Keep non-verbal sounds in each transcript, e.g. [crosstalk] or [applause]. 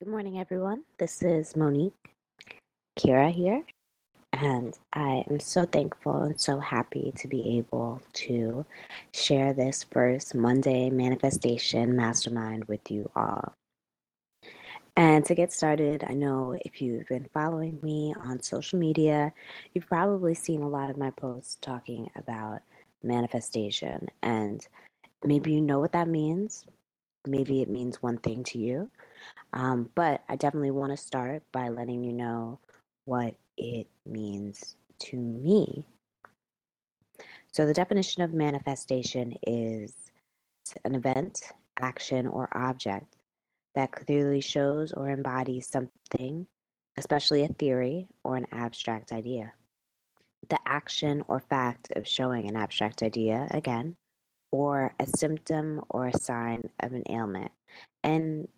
Good morning, everyone. This is Monique Kira here, and I am so thankful and so happy to be able to share this first Monday manifestation mastermind with you all. And to get started, I know if you've been following me on social media, you've probably seen a lot of my posts talking about manifestation. And maybe you know what that means. Maybe it means one thing to you. Um, but I definitely want to start by letting you know what it means to me. So, the definition of manifestation is an event, action, or object that clearly shows or embodies something, especially a theory or an abstract idea. The action or fact of showing an abstract idea, again, or a symptom or a sign of an ailment. And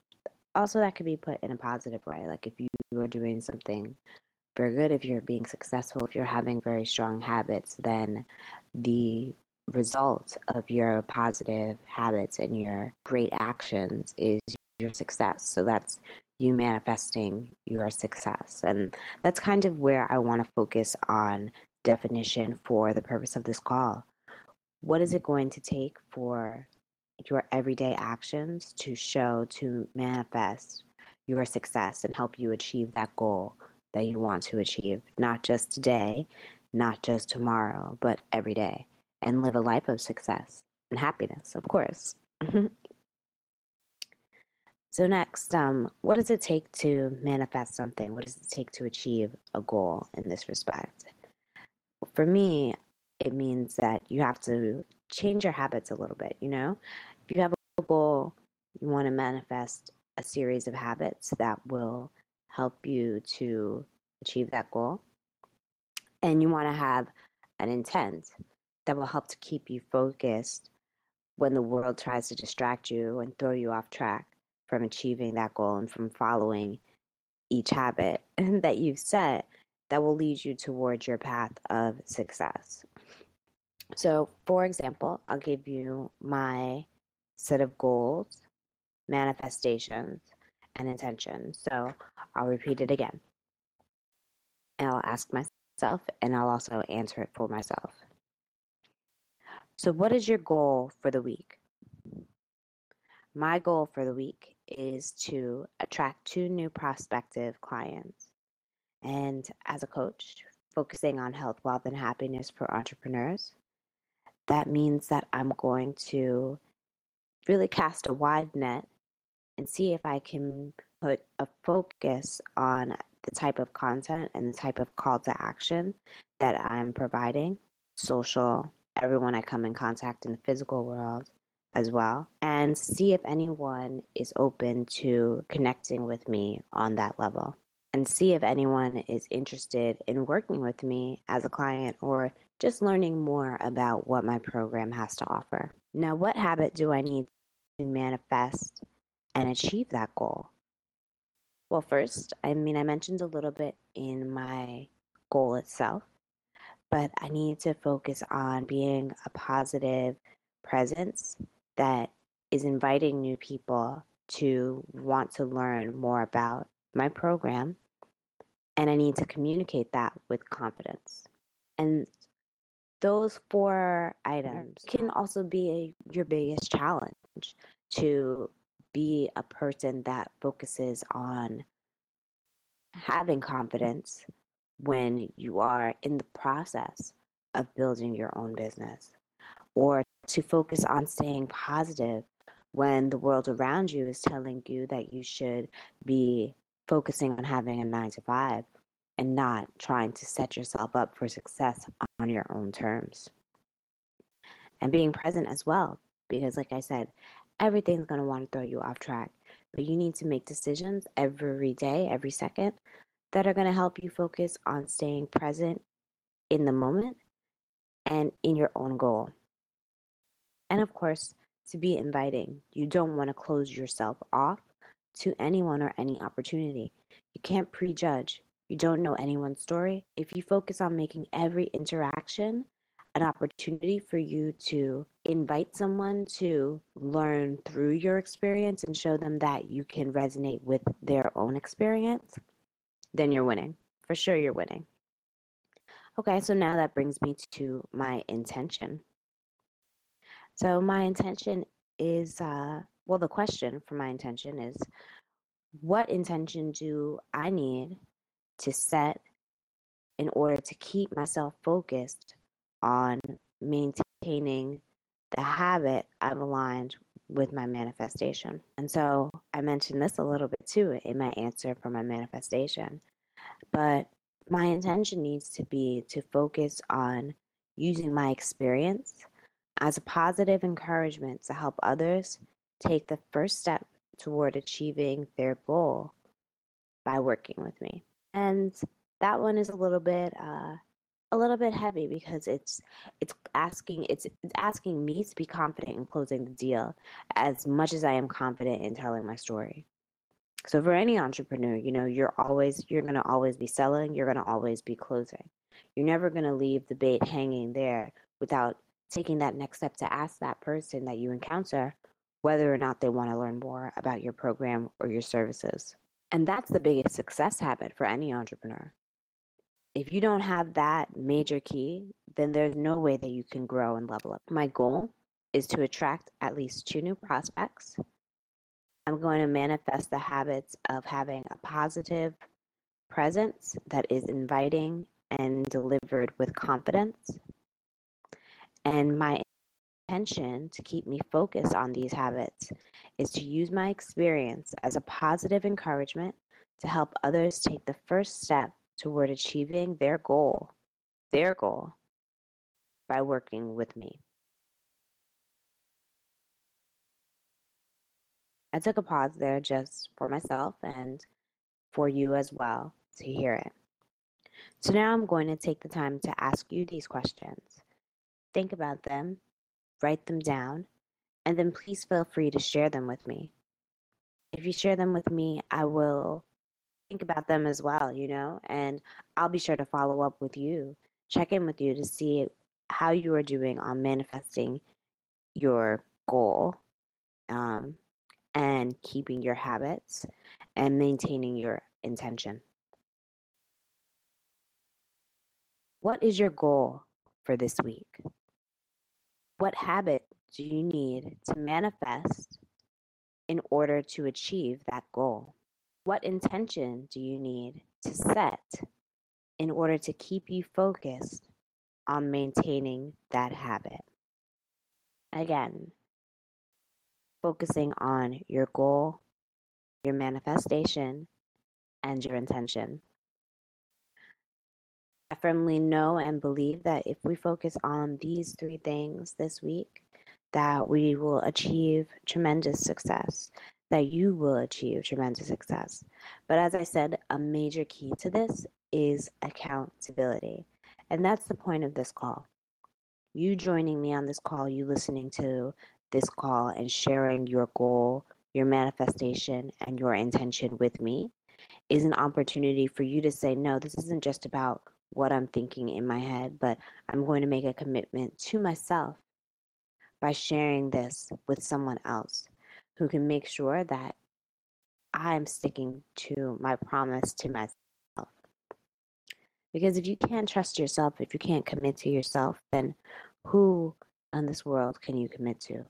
also, that could be put in a positive way. Like if you are doing something very good, if you're being successful, if you're having very strong habits, then the result of your positive habits and your great actions is your success. So that's you manifesting your success. And that's kind of where I want to focus on definition for the purpose of this call. What is it going to take for your everyday actions to show, to manifest your success and help you achieve that goal that you want to achieve, not just today, not just tomorrow, but every day, and live a life of success and happiness, of course. [laughs] so, next, um, what does it take to manifest something? What does it take to achieve a goal in this respect? For me, it means that you have to change your habits a little bit, you know? If you have a goal, you want to manifest a series of habits that will help you to achieve that goal. And you want to have an intent that will help to keep you focused when the world tries to distract you and throw you off track from achieving that goal and from following each habit [laughs] that you've set that will lead you towards your path of success. So, for example, I'll give you my set of goals, manifestations, and intentions. So, I'll repeat it again. And I'll ask myself, and I'll also answer it for myself. So, what is your goal for the week? My goal for the week is to attract two new prospective clients. And as a coach, focusing on health, wealth, and happiness for entrepreneurs, that means that I'm going to really cast a wide net and see if I can put a focus on the type of content and the type of call to action that I'm providing, social, everyone I come in contact in the physical world as well, and see if anyone is open to connecting with me on that level. And see if anyone is interested in working with me as a client or just learning more about what my program has to offer. Now, what habit do I need to manifest and achieve that goal? Well, first, I mean, I mentioned a little bit in my goal itself, but I need to focus on being a positive presence that is inviting new people to want to learn more about my program. And I need to communicate that with confidence. And those four items can also be a, your biggest challenge to be a person that focuses on having confidence when you are in the process of building your own business or to focus on staying positive when the world around you is telling you that you should be focusing on having a nine to five and not trying to set yourself up for success on your own terms. And being present as well, because, like I said, everything's going to want to throw you off track. But you need to make decisions every day, every second, that are going to help you focus on staying present in the moment and in your own goal. And of course, to be inviting. You don't want to close yourself off to anyone or any opportunity. You can't prejudge you don't know anyone's story, if you focus on making every interaction an opportunity for you to invite someone to learn through your experience and show them that you can resonate with their own experience, then you're winning. For sure, you're winning. Okay, so now that brings me to my intention. So, my intention is uh, well, the question for my intention is what intention do I need to set in order to keep myself focused on maintaining the habit I've aligned with my manifestation. And so I mentioned this a little bit too in my answer for my manifestation. But my intention needs to be to focus on using my experience as a positive encouragement to help others take the first step toward achieving their goal by working with me. And that one is a little bit uh, a little bit heavy because it's it's asking it's, it's asking me to be confident in closing the deal as much as I am confident in telling my story. So for any entrepreneur, you know, you're always you're going to always be selling, you're going to always be closing. You're never going to leave the bait hanging there without taking that next step to ask that person that you encounter whether or not they want to learn more about your program or your services. And that's the biggest success habit for any entrepreneur if you don't have that major key, then there's no way that you can grow and level up. My goal is to attract at least two new prospects. I'm going to manifest the habits of having a positive presence that is inviting and delivered with confidence. And my intention to keep me focused on these habits is to use my experience as a positive encouragement to help others take the first step toward achieving their goal, their goal, by working with me. I took a pause there just for myself and for you as well to hear it. So now I'm going to take the time to ask you these questions. Think about them, write them down, and then please feel free to share them with me. If you share them with me, I will think about them as well, you know, and I'll be sure to follow up with you, check in with you to see how you are doing on manifesting your goal um, and keeping your habits and maintaining your intention. What is your goal for this week? What habit do you need to manifest in order to achieve that goal? What intention do you need to set in order to keep you focused on maintaining that habit? Again, focusing on your goal, your manifestation, and your intention. I firmly know and believe that if we focus on these three things this week, that we will achieve tremendous success that you will achieve tremendous success. But as I said, a major key to this is accountability. And that's the point of this call. You joining me on this call, you listening to this call and sharing your goal, your manifestation, and your intention with me is an opportunity for you to say, no, this isn't just about what I'm thinking in my head, but I'm going to make a commitment to myself by sharing this with someone else who can make sure that I'm sticking to my promise to myself. Because if you can't trust yourself, if you can't commit to yourself, then who in this world can you commit to?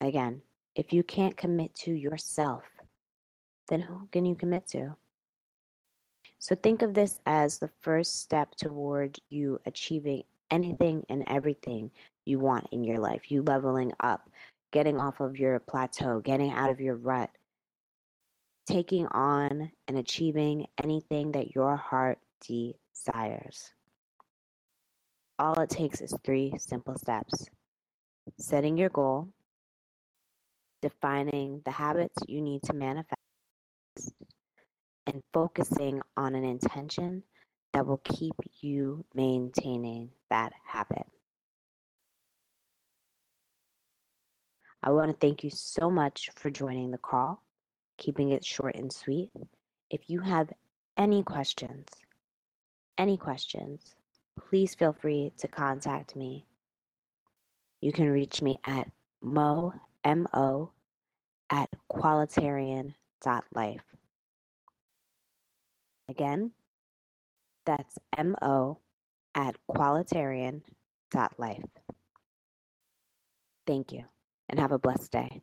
Again, if you can't commit to yourself, then who can you commit to? So think of this as the first step toward you achieving anything and everything you want in your life, you leveling up, getting off of your plateau, getting out of your rut, taking on and achieving anything that your heart desires. All it takes is three simple steps setting your goal, defining the habits you need to manifest, and focusing on an intention that will keep you maintaining that habit. I want to thank you so much for joining the call, keeping it short and sweet. If you have any questions, any questions, please feel free to contact me. You can reach me at mo, M-O, at qualitarian.life. Again, that's mo at qualitarian.life. Thank you and have a blessed day.